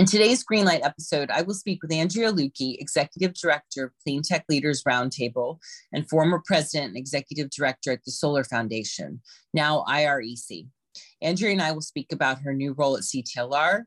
In today's Greenlight episode, I will speak with Andrea Luecke, Executive Director of Clean Tech Leaders Roundtable and former President and Executive Director at the Solar Foundation, now IREC. Andrea and I will speak about her new role at CTLR,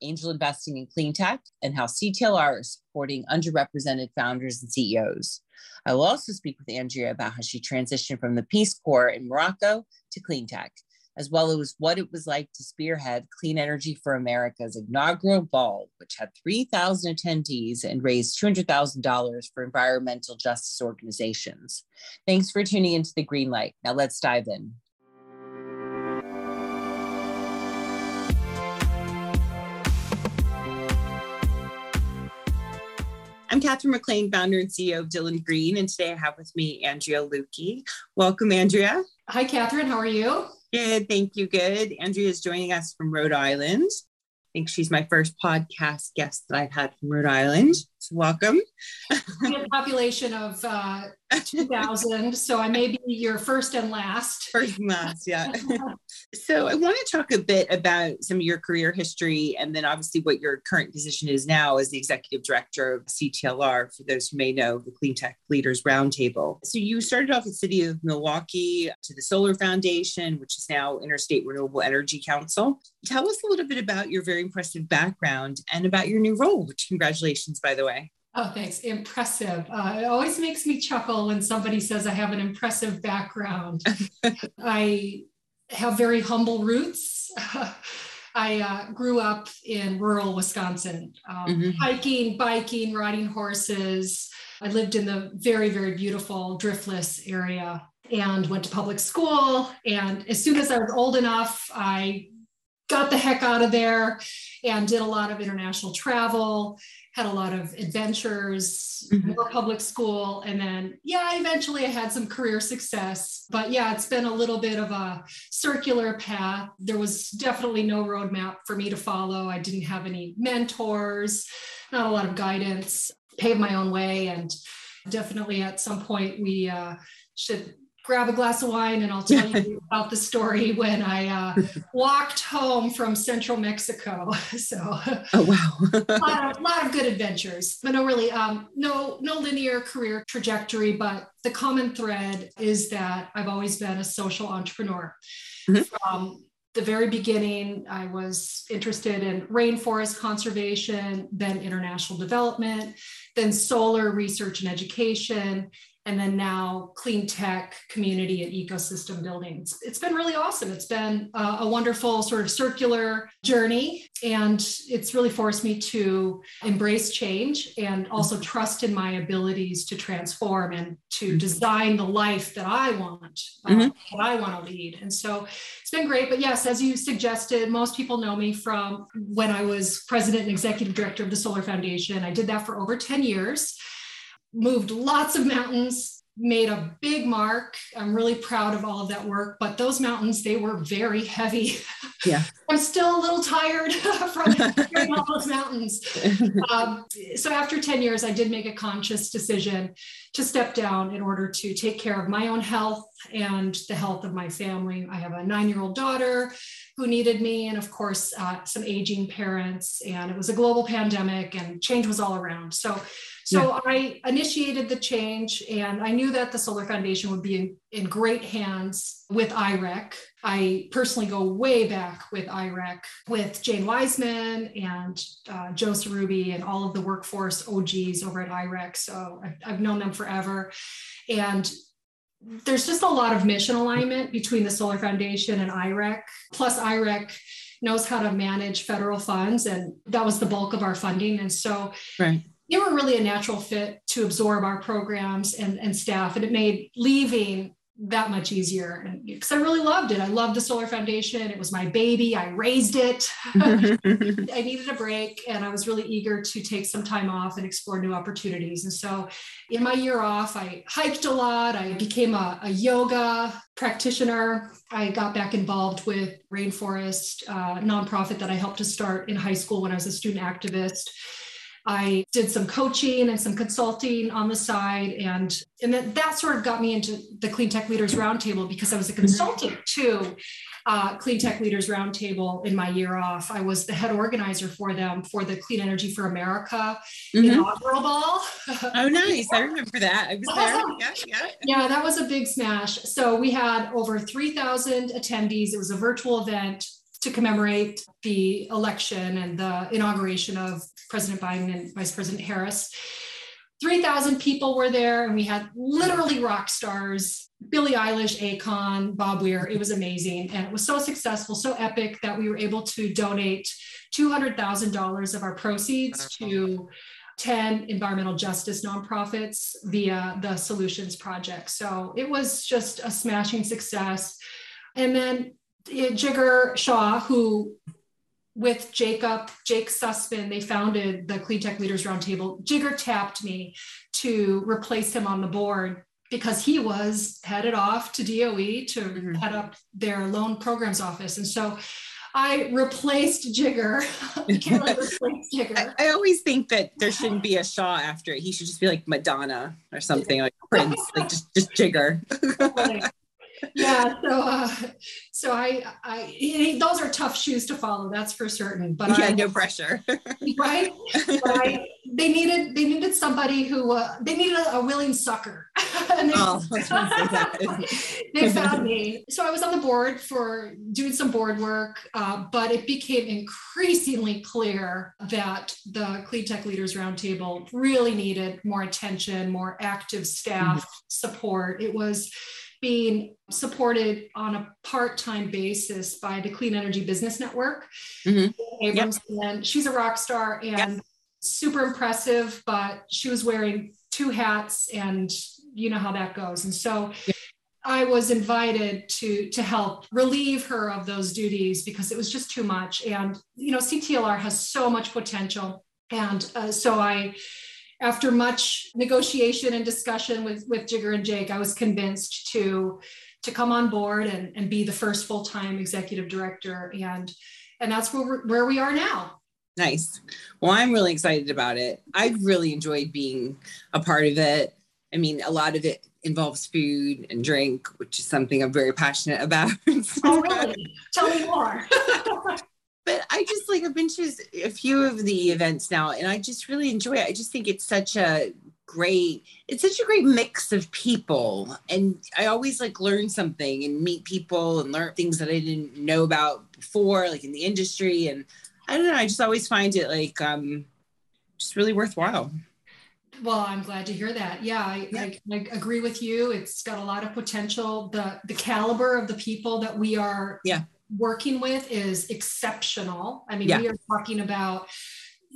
angel investing in clean tech, and how CTLR is supporting underrepresented founders and CEOs. I will also speak with Andrea about how she transitioned from the Peace Corps in Morocco to clean tech as well as what it was like to spearhead Clean Energy for America's inaugural ball, which had 3,000 attendees and raised $200,000 for environmental justice organizations. Thanks for tuning into the Green Light. Now let's dive in. I'm Catherine McLean, founder and CEO of Dylan Green, and today I have with me Andrea Luecke. Welcome, Andrea. Hi, Catherine. How are you? Good. Thank you. Good. Andrea is joining us from Rhode Island. I think she's my first podcast guest that I've had from Rhode Island. Welcome. we have a population of uh, 2000, so I may be your first and last. First and last, yeah. so I want to talk a bit about some of your career history and then obviously what your current position is now as the executive director of CTLR, for those who may know the Clean Tech Leaders Roundtable. So you started off at City of Milwaukee to the Solar Foundation, which is now Interstate Renewable Energy Council. Tell us a little bit about your very impressive background and about your new role, which congratulations, by the way. Oh, thanks. Impressive. Uh, it always makes me chuckle when somebody says I have an impressive background. I have very humble roots. I uh, grew up in rural Wisconsin, um, mm-hmm. hiking, biking, riding horses. I lived in the very, very beautiful Driftless area and went to public school. And as soon as I was old enough, I got the heck out of there and did a lot of international travel had a lot of adventures, mm-hmm. more public school, and then yeah, eventually I had some career success. But yeah, it's been a little bit of a circular path. There was definitely no roadmap for me to follow. I didn't have any mentors, not a lot of guidance. Paved my own way, and definitely at some point we uh, should grab a glass of wine and I'll tell you about the story when I uh, walked home from central Mexico. So, oh wow, a, lot of, lot of, good adventures, but no, really, um, no, no linear career trajectory. But the common thread is that I've always been a social entrepreneur. Mm-hmm. From the very beginning, I was interested in rainforest conservation, then international development, then solar research and education, and then now clean tech community and ecosystem building. it's, it's been really awesome it's been a, a, wonderful sort of circular journey and it's really forced me to embrace change and also trust in my abilities to transform and to mm-hmm. design the life that i want um, mm-hmm. that i want to lead and so it's been great but yes as you suggested most people know me from when i was president and executive director of the solar foundation i did that for over 10 years moved lots of mountains, made a big mark. I'm really proud of all of that work, but those mountains, they were very heavy. Yeah. I'm still a little tired from all those mountains. Um, so after 10 years, I did make a conscious decision to step down in order to take care of my own health and the health of my family. I have a nine-year-old daughter who needed me, and of course, uh, some aging parents. And it was a global pandemic, and change was all around. So so yeah. I initiated the change and I knew that the Solar Foundation would be in, in great hands with IREC. I personally go way back with IREC with Jane Weissman and uh, Joe Sarubbi and all of the workforce OGs over at IREC. So I've, I've known them forever. And there's just a lot of mission alignment between the Solar Foundation and IREC. Plus, IREC knows how to manage federal funds, and that was the bulk of our funding. And so, right they were really a natural fit to absorb our programs and, and staff. And it made leaving that much easier because I really loved it. I loved the Solar Foundation. It was my baby. I raised it. I needed a break and I was really eager to take some time off and explore new opportunities. And so in my year off, I hiked a lot. I became a, a yoga practitioner. I got back involved with Rainforest, uh, nonprofit that I helped to start in high school when I was a student activist I did some coaching and some consulting on the side. And, and that, that sort of got me into the Clean Tech Leaders Roundtable because I was a consultant too uh, Clean Tech Leaders Roundtable in my year off. I was the head organizer for them for the Clean Energy for America mm-hmm. inaugural ball. oh, nice. I remember that. I was there. Yeah, yeah. yeah, that was a big smash. So we had over 3,000 attendees. It was a virtual event to commemorate the election and the inauguration of President Biden and Vice President Harris. 3,000 people were there, and we had literally rock stars Billie Eilish, Akon, Bob Weir. It was amazing. And it was so successful, so epic that we were able to donate $200,000 of our proceeds to 10 environmental justice nonprofits via the Solutions Project. So it was just a smashing success. And then Jigar Shah, who with Jacob, Jake Sussman, they founded the Clean Tech Leaders Roundtable. Jigar tapped me to replace him on the board because he was headed off to DOE to mm-hmm. head up their loan programs office. And so I replaced Jigar. Jigar. I, I, always think that there shouldn't be a Shah after it. He should just be like Madonna or something like Prince, like just just Jigar. yeah so uh, so i i those are tough shoes to follow that's for certain but yeah I, no pressure. Right? I, they needed they needed somebody who uh, they needed a, a willing sucker. And they, oh, they found me. So i was on the board for doing some board work uh, but it became increasingly clear that the clean tech leaders roundtable really needed more attention more active staff mm-hmm. support. It was being supported on a part-time basis by the Clean Energy Business Network. Mm-hmm. Abramson. Yep. She's a rock star and yep. super impressive, but she was wearing two hats and you know how that goes. And so yep. I was invited to to help relieve her of those duties because it was just too much. And you know, CTLR has so much potential. And uh, so I after much negotiation and discussion with, with Jigar and Jake, I was convinced to, to come on board and, and be the first full-time executive director. And, and that's where, where we are now. Nice. Well, I'm really excited about it. I've really enjoyed being a part of it. I mean, a lot of it involves food and drink, which is something I'm very passionate about. oh, really? Tell me more. but I just like I've been to a few of the events now and I just really enjoy it. I just think it's such a great it's such a great mix of people and I always like learn something and meet people and learn things that I didn't know about before like in the industry and I don't know I just always find it like um just really worthwhile. Well, I'm glad to hear that. Yeah, I, yeah. I, I, agree with you. It's got a lot of potential. The the caliber of the people that we are yeah working with is exceptional. I mean, yeah. we are talking about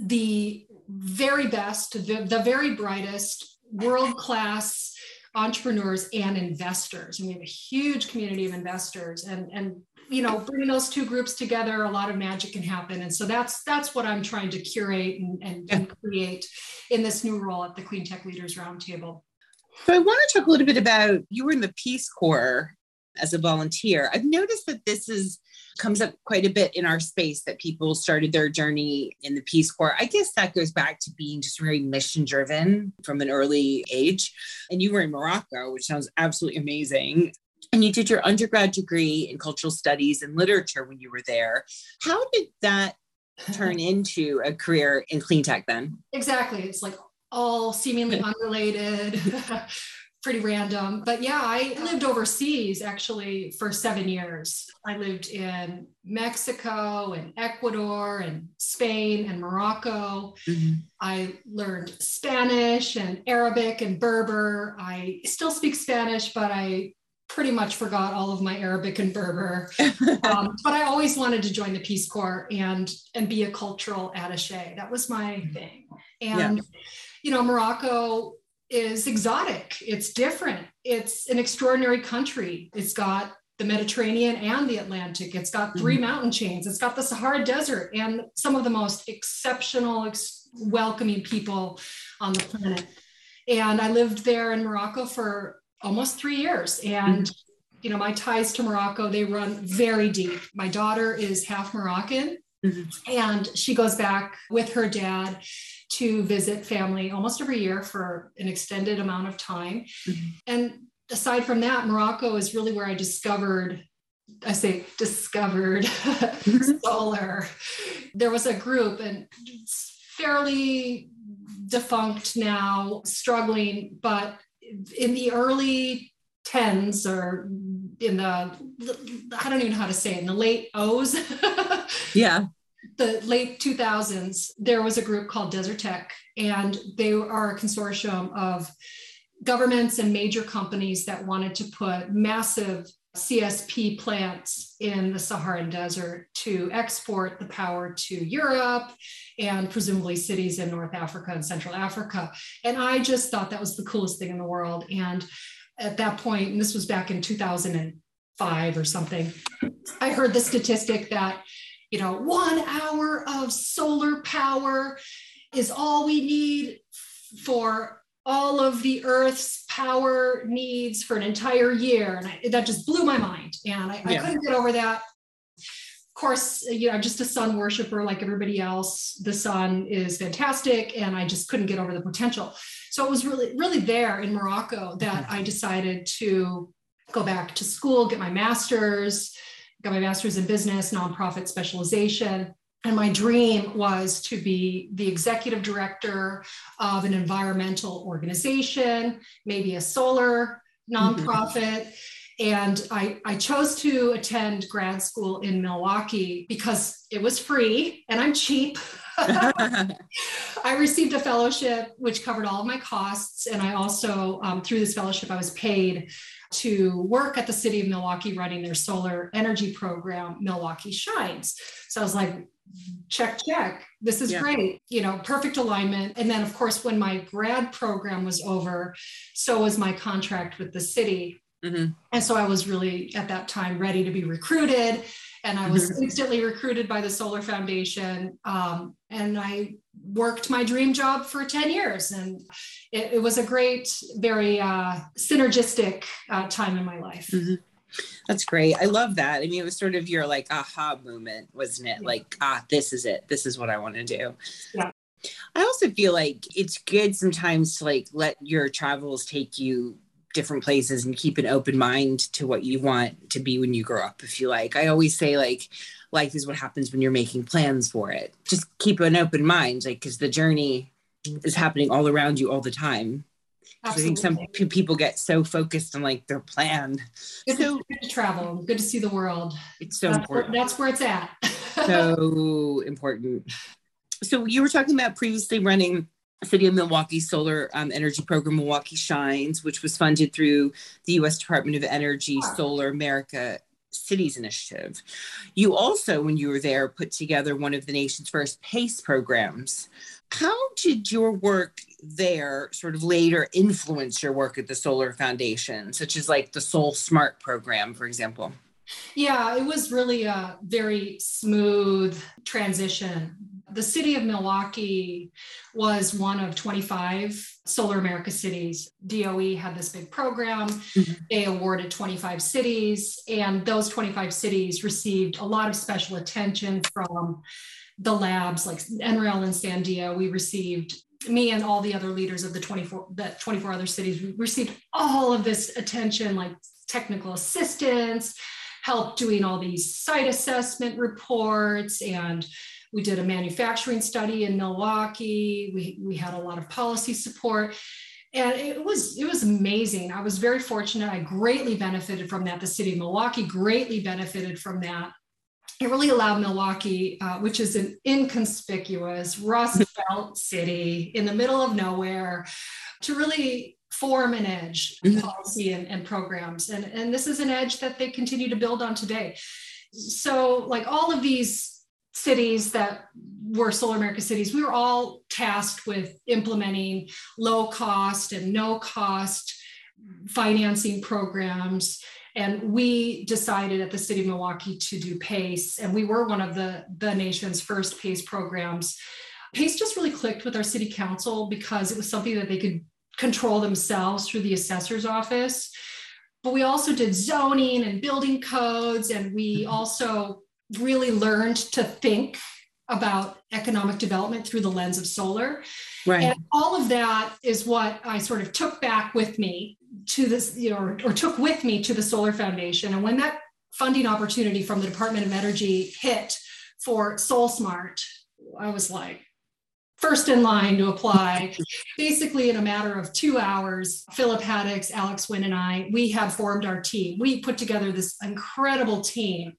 the very best, the, the very brightest, world class entrepreneurs and investors. And we have a huge community of investors and, and you know bringing those two groups together a lot of magic can happen and so that's that's what i'm trying to curate and, and, and create in this new role at the clean tech leaders roundtable so i want to talk a little bit about you were in the peace corps as a volunteer i've noticed that this is comes up quite a bit in our space that people started their journey in the Peace Corps. I guess that goes back to being just very mission driven from an early age. And you were in Morocco, which sounds absolutely amazing. And you did your undergrad degree in cultural studies and literature when you were there. How did that turn into a career in clean tech then? Exactly. It's like all seemingly unrelated pretty random. But yeah, I lived overseas actually for seven years. I lived in Mexico and Ecuador and Spain and Morocco. Mm-hmm. I learned Spanish and Arabic and Berber. I still speak Spanish, but I pretty much forgot all of my Arabic and Berber. Um, but I always wanted to join the Peace Corps and and be a cultural attaché. That was my mm-hmm. thing. And yeah. you know, Morocco is exotic. It's different. It's an extraordinary country. It's got the Mediterranean and the Atlantic. It's got 3 mm-hmm. mountain chains. It's got the Sahara Desert and some of the most exceptional, ex- welcoming people on the planet. And I lived there in Morocco for almost three years. And mm-hmm. you know, my ties to Morocco, they run very deep. My daughter is half Moroccan. Mm-hmm. And she goes back with her dad to visit family almost every year for an extended amount of time. Mm-hmm. And aside from that, Morocco is really where I discovered I say discovered mm-hmm. solar. There was a group and fairly defunct now, struggling, but in the early 10s or in the I don't even know how to say it, in the late O's. yeah. The late 2000s, there was a group called Desertec, and they are a consortium of governments and major companies that wanted to put massive CSP plants in the Saharan desert to export the power to Europe and presumably cities in North Africa and Central Africa. And I just thought that was the coolest thing in the world. And at that point, and this was back in 2005 or something, I heard the statistic that, you know, one hour of solar power is all we need for all of the Earth's power needs for an entire year. And I, that just blew my mind. And I, yeah. I couldn't get over that. Of course, you know, I'm just a sun worshiper like everybody else. The sun is fantastic. And I just couldn't get over the potential. So it was really, really there in Morocco that mm-hmm. I decided to go back to school, get my master's, got my master's in business, nonprofit specialization and my dream was to be the executive director of an environmental organization, maybe a solar nonprofit. Mm-hmm. And I, I chose to attend grad school in Milwaukee because it was free and I'm cheap. I received a fellowship which covered all of my costs. And I also, um, through this fellowship, I was paid to work at the city of Milwaukee running their solar energy program, Milwaukee Shines. So I was like, check check this is yeah. great you know perfect alignment and then of course when my grad program was over so was my contract with the city mm-hmm. and so i was really at that time ready to be recruited and i was instantly recruited by the solar foundation um, and i worked my dream job for 10 years and it, it was a great very uh, synergistic uh, time in my life mm-hmm. That's great. I love that. I mean, it was sort of your like aha moment, wasn't it? Yeah. Like, ah, this is it. This is what I want to do. Yeah. I also feel like it's good sometimes to like let your travels take you different places and keep an open mind to what you want to be when you grow up. If you like, I always say like life is what happens when you're making plans for it. Just keep an open mind, like because the journey is happening all around you all the time. I think some people get so focused on like their plan. Good, so, good to travel, good to see the world. It's so that's important. Where, that's where it's at. so important. So you were talking about previously running City of Milwaukee Solar um, Energy Program, Milwaukee Shines, which was funded through the U.S. Department of Energy Solar America Cities Initiative. You also, when you were there, put together one of the nation's first PACE programs. How did your work there sort of later influence your work at the Solar Foundation, such as like the SolSmart program, for example? Yeah, it was really a very smooth transition. The city of Milwaukee was one of 25 Solar America cities. DOE had this big program. Mm-hmm. They awarded 25 cities, and those 25 cities received a lot of special attention from the labs like NREL and Sandia. We received me and all the other leaders of the 24 the 24 other cities we received all of this attention like technical assistance help doing all these site assessment reports and we did a manufacturing study in milwaukee we, we had a lot of policy support and it was it was amazing i was very fortunate i greatly benefited from that the city of milwaukee greatly benefited from that it really allowed Milwaukee, uh, which is an inconspicuous Rust Belt city in the middle of nowhere, to really form an edge mm-hmm. policy and, and programs. And, and this is an edge that they continue to build on today. So, like all of these cities that were Solar America cities, we were all tasked with implementing low cost and no cost financing programs and we decided at the city of Milwaukee to do PACE, and we were one of the, the nation's first PACE programs. PACE just really clicked with our city council because it was something that they could control themselves through the assessor's office. But we also did zoning and building codes, and we mm-hmm. also really learned to think about economic development through the lens of solar. Right. And all of that is what I sort of took back with me to this, you know, or, or took with me to the Solar Foundation. And when that funding opportunity from the Department of Energy hit for SolSmart, I was like, first in line to apply. Basically, in a matter of two hours, Philip Haddix, Alex Wynn, and I, we had formed our team. We put together this incredible team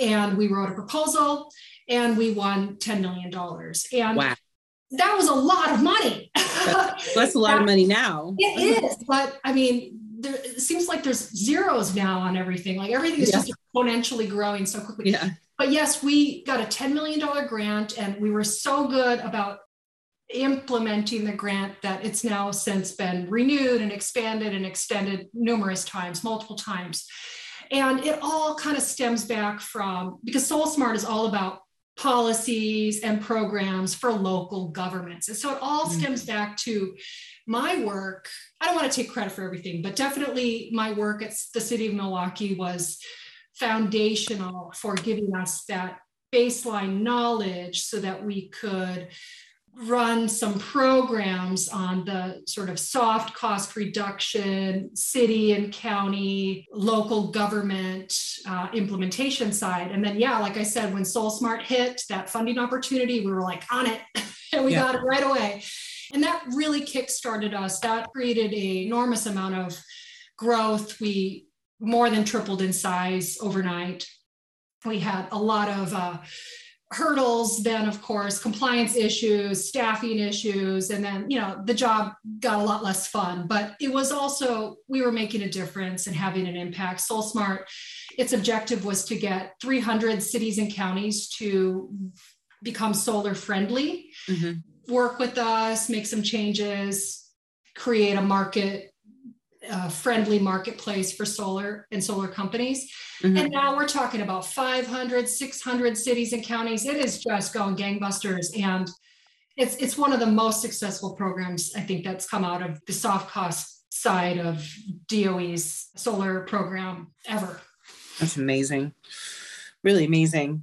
and we wrote a proposal and we won $10 million. And wow. that was a lot of money. That's a lot of money now. It is. But I mean, there, it seems like there's zeros now on everything. Like everything is yeah. just exponentially growing so quickly. Yeah. But yes, we got a $10 million grant and we were so good about implementing the grant that it's now since been renewed and expanded and extended numerous times, multiple times. And it all kind of stems back from because SolSmart is all about policies and programs for local governments. And so it all mm-hmm. stems back to my work. I don't want to take credit for everything, but definitely my work at the city of Milwaukee was foundational for giving us that baseline knowledge so that we could run some programs on the sort of soft cost reduction, city and county, local government uh, implementation side. And then, yeah, like I said, when SolSmart hit that funding opportunity, we were like on it and we yeah. got it right away. And that really kickstarted us. That created an enormous amount of growth. We more than tripled in size overnight. We had a lot of uh, hurdles then of course compliance issues staffing issues and then you know the job got a lot less fun but it was also we were making a difference and having an impact solsmart its objective was to get 300 cities and counties to become solar friendly mm-hmm. work with us make some changes create a market uh, friendly marketplace for solar and solar companies. Mm-hmm. And now we're talking about 500, 600 cities and counties. It is just going gangbusters. And it's, it's one of the most successful programs, I think, that's come out of the soft cost side of DOE's solar program ever. That's amazing. Really amazing.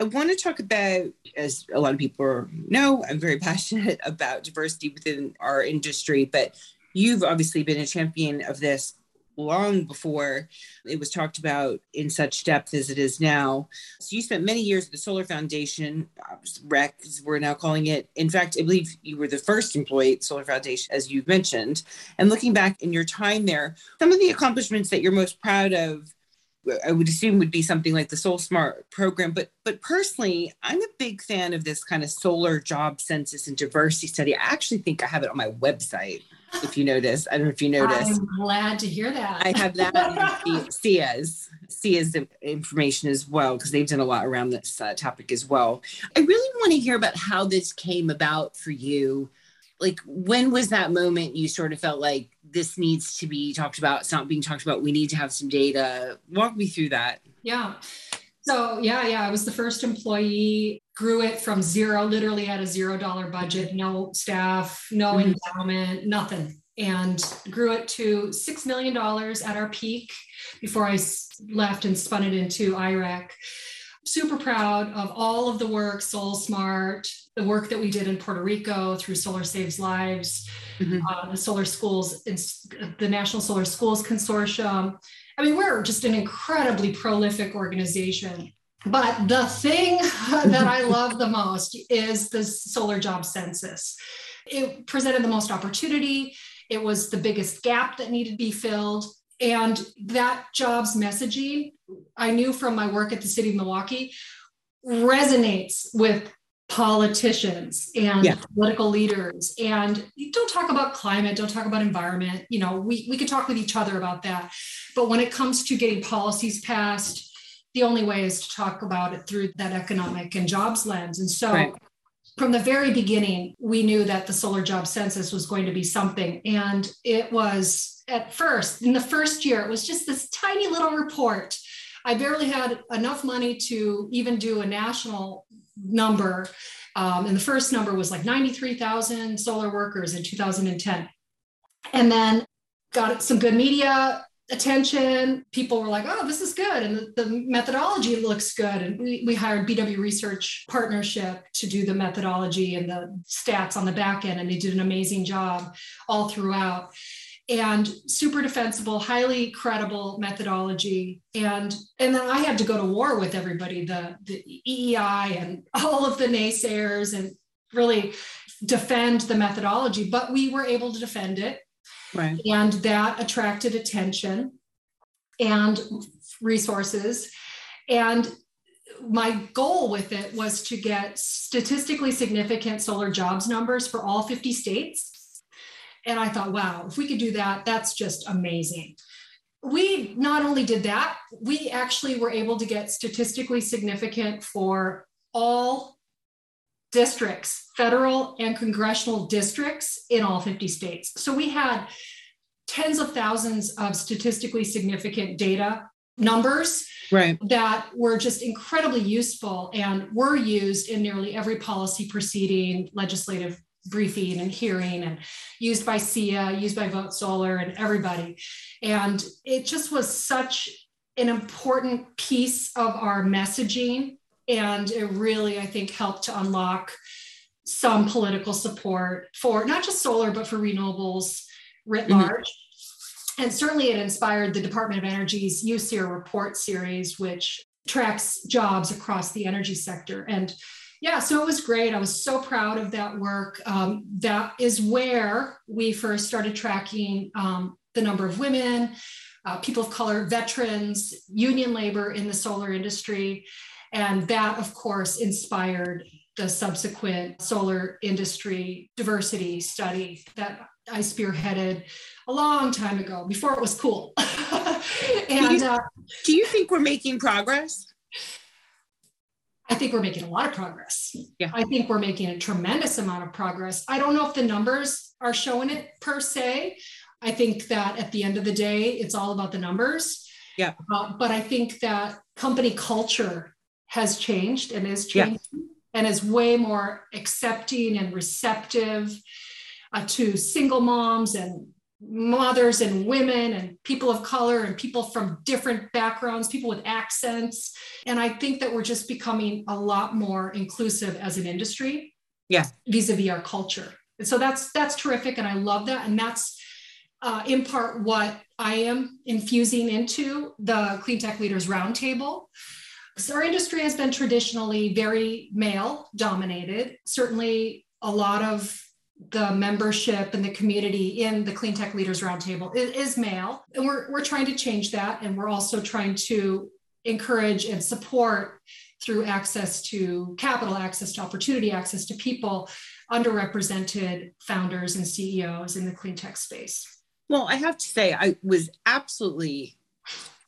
I want to talk about, as a lot of people know, I'm very passionate about diversity within our industry, but you've obviously been a champion of this long before it was talked about in such depth as it is now. So you spent many years at the Solar Foundation, REC, we're now calling it. In fact, I believe you were the first employee at Solar Foundation, as you've mentioned. And looking back in your time there, some of the accomplishments that you're most proud of I would assume would be something like the SolSmart program. But but personally, I'm a big fan of this kind of solar job census and diversity study. I actually think I have it on my website if you notice. I don't know if you noticed. I'm glad to hear that. I have that SEIA's, SEIA's information as well, because they've done a lot around this uh, topic as well. I really want to hear about how this came about for you. Like, when was that moment you sort of felt like this needs to be talked about? It's not being talked about. We need to have some data. Walk me through that. Yeah. So, yeah, yeah, I was the first employee grew it from zero, literally had a zero dollar budget, no staff, no mm-hmm. endowment, nothing. And grew it to $6 million at our peak before I left and spun it into IREC. Super proud of all of the work, SolSmart, the work that we did in Puerto Rico through Solar Saves Lives, mm-hmm. uh, the Solar Schools, the National Solar Schools Consortium. I mean, we're just an incredibly prolific organization but the thing that I love the most is the solar job census. It presented the most opportunity. It was the biggest gap that needed to be filled. And that jobs messaging, I knew from my work at the city of Milwaukee, resonates with politicians and yeah. political leaders and don't talk about climate don't talk about environment you know we, we could talk with each other about that but when it comes to getting policies passed the only way is to talk about it through that economic and jobs lens. And so right. from the very beginning, we knew that the solar job census was going to be something. And it was at first, in the first year, it was just this tiny little report. I barely had enough money to even do a national number. Um, and the first number was like 93,000 solar workers in 2010. And then got some good media attention. People were like, oh, this is good. And the, the, methodology looks good. And we, we hired BW Research Partnership to do the methodology and the stats on the back end. And they did an amazing job all throughout. And super defensible, highly credible methodology. And, and then I had to go to war with everybody, the, the EEI and all of the naysayers and really defend the methodology. But we were able to defend it Right. And that attracted attention and resources. And my goal with it was to get statistically significant solar jobs numbers for all 50 states. And I thought, wow, if we could do that, that's just amazing. We not only did that, we actually were able to get statistically significant for all districts, federal and congressional districts in all 50 states. So we had tens of thousands of statistically significant data numbers right. that were just incredibly useful and were used in nearly every policy proceeding, legislative briefing and hearing and used by SEIA, used by Vote Solar and everybody. And it just was such an important piece of our messaging and it really, I think, helped to unlock some political support for not just solar, but for renewables writ mm-hmm. large. Mm-hmm. And certainly it inspired the Department of Energy's USEER report series, which tracks jobs across the energy sector. And yeah, so it was great. I was so proud of that work. Um, that is where we first started tracking um, the number of women, uh, people of color, veterans, union labor in the solar industry. And that, of course, inspired the subsequent solar industry diversity study that I spearheaded a long time ago before it was cool. and do you, uh, do you think we're making progress? I think we're making a lot of progress. Yeah. I think we're making a tremendous amount of progress. I don't know if the numbers are showing it per se. I think that at the end of the day, it's all about the numbers. Yeah. Uh, but I think that company culture has changed and is changing yeah. and is way more accepting and receptive uh, to single moms and mothers and women and people of color and people from different backgrounds, people with accents. And I think that we're just becoming a lot more inclusive as an industry. Yeah. Vis-a-vis our culture. And so that's that's terrific. And I love that. And that's uh, in part what I am infusing into the Clean Tech Leaders Roundtable. So our industry has been traditionally very male dominated. Certainly, a lot of the membership and the community in the Clean Tech Leaders Roundtable is, is male. And we're, we're trying to change that. And we're also trying to encourage and support through access to capital, access to opportunity, access to people, underrepresented founders and CEOs in the clean tech space. Well, I have to say, I was absolutely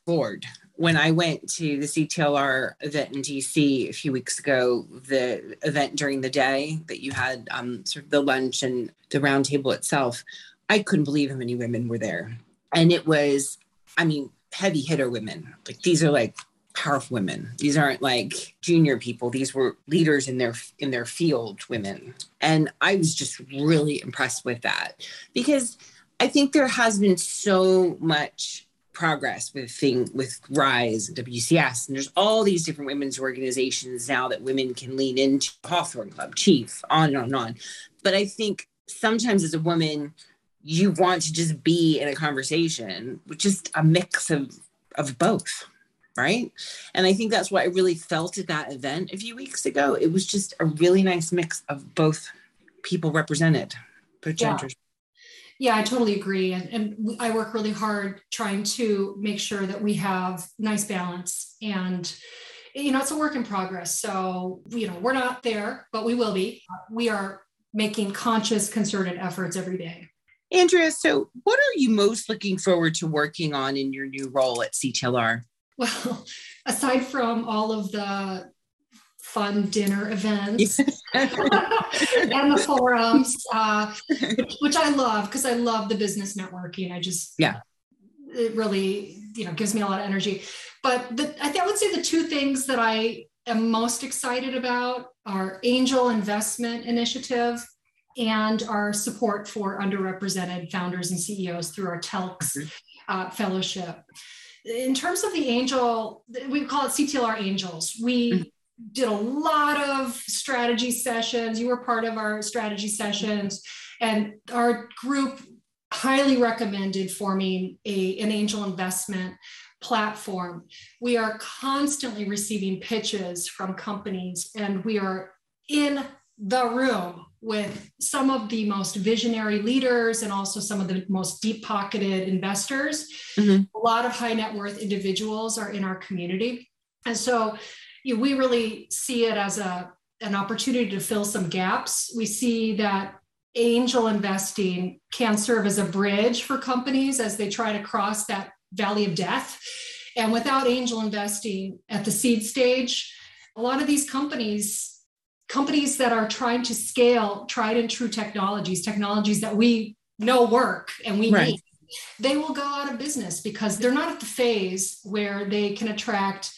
bored when I went to the CTLR event in DC a few weeks ago, the event during the day that you had um, sort of the lunch and the roundtable itself, I couldn't believe how many women were there. And it was, I mean, heavy hitter women. Like these are like powerful women. These aren't like junior people. These were leaders in their in their field women. And I was just really impressed with that because I think there has been so much progress with thing with WRISE wcs and there's all these different women's organizations now that women can lean into. Hawthorn club chief on and on and on. But i think sometimes as a woman you want to just be in a conversation with just a mix of of both right? And i think that's what i really felt at that event a few weeks ago. It was just a really nice mix of both people represented both yeah. genders yeah, I totally agree. And, and I work really hard trying to make sure that we have nice balance. And, you know, it's a work in progress. So, you know, we're not there, but we will be. We are making conscious, concerted efforts every day. Andrea, so what are you most looking forward to working on in your new role at CTLR? Well, aside from all of the fun dinner events and the forums, uh, which, which, I love because I love the business networking. I just, yeah, it really, you know, gives me a lot of energy. But the, I, think I would say the two things that I am most excited about are angel investment initiative and our support for underrepresented founders and CEOs through our TELX mm-hmm. uh, fellowship. In terms of the angel, we call it CTLR Angels. We mm-hmm. Did a lot of strategy sessions. You were part of our strategy sessions, and our group highly recommended forming a, an angel investment platform. We are constantly receiving pitches from companies, and we are in the room with some of the most visionary leaders and also some of the most deep pocketed investors. Mm-hmm. A lot of high net worth individuals are in our community. And so you know, we really see it as a, an opportunity to fill some gaps. We see that angel investing can serve as a bridge for companies as they try to cross that valley of death. And without angel investing at the seed stage, a lot of these companies companies that are trying to scale tried and true technologies, technologies that we know work and we right. need, they will go out of business because they're not at the phase where they can attract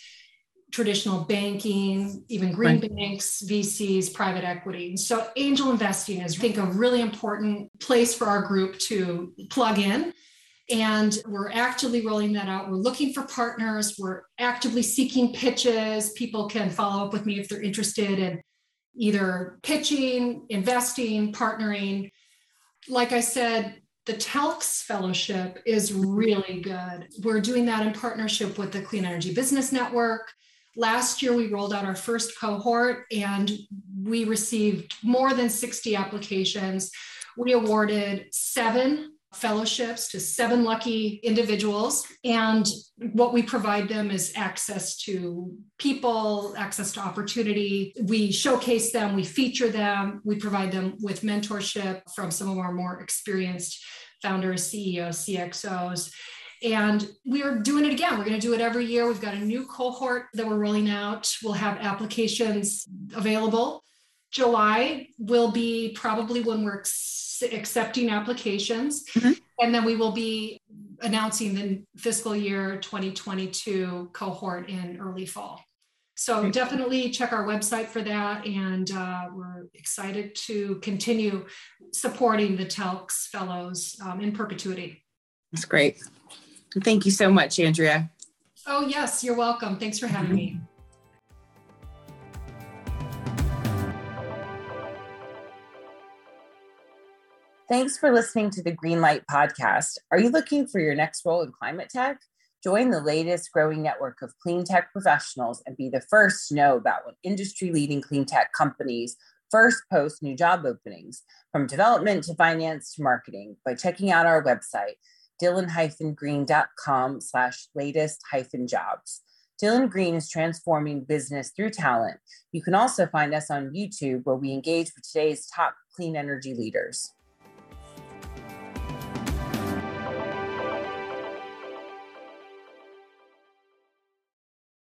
traditional banking, even green right. banks, VCs, private equity. So angel investing is, I think, a really important place for our group to plug in. And we're actively rolling that out. We're looking for partners. We're actively seeking pitches. People can follow up with me if they're interested in either pitching, investing, partnering. Like I said, the TELX Fellowship is really good. We're doing that in partnership with the Clean Energy Business Network. Last year, we rolled out our first cohort and we received more than 60 applications. We awarded seven fellowships to seven lucky individuals. And what we provide them is access to people, access to opportunity. We showcase them, we feature them, we provide them with mentorship from some of our more experienced founders, CEOs, CXOs. And we are doing it again. We're going to do it every year. We've got a new cohort that we're rolling out. We'll have applications available. July will be probably when we're accepting applications. Mm-hmm. And then we will be announcing the fiscal year 2022 cohort in early fall. So definitely check our website for that. And uh, we're excited to continue supporting the TELX fellows um, in perpetuity. That's great. Thank you so much, Andrea. Oh, yes, you're welcome. Thanks for having me. Thanks for listening to the Greenlight podcast. Are you looking for your next role in climate tech? Join the latest growing network of clean tech professionals and be the first to know about when industry leading clean tech companies first post new job openings, from development to finance to marketing, by checking out our website, dylan-green.com slash latest hyphen jobs. Dylan Green is transforming business through talent. You can also find us on YouTube where we engage with today's top clean energy leaders.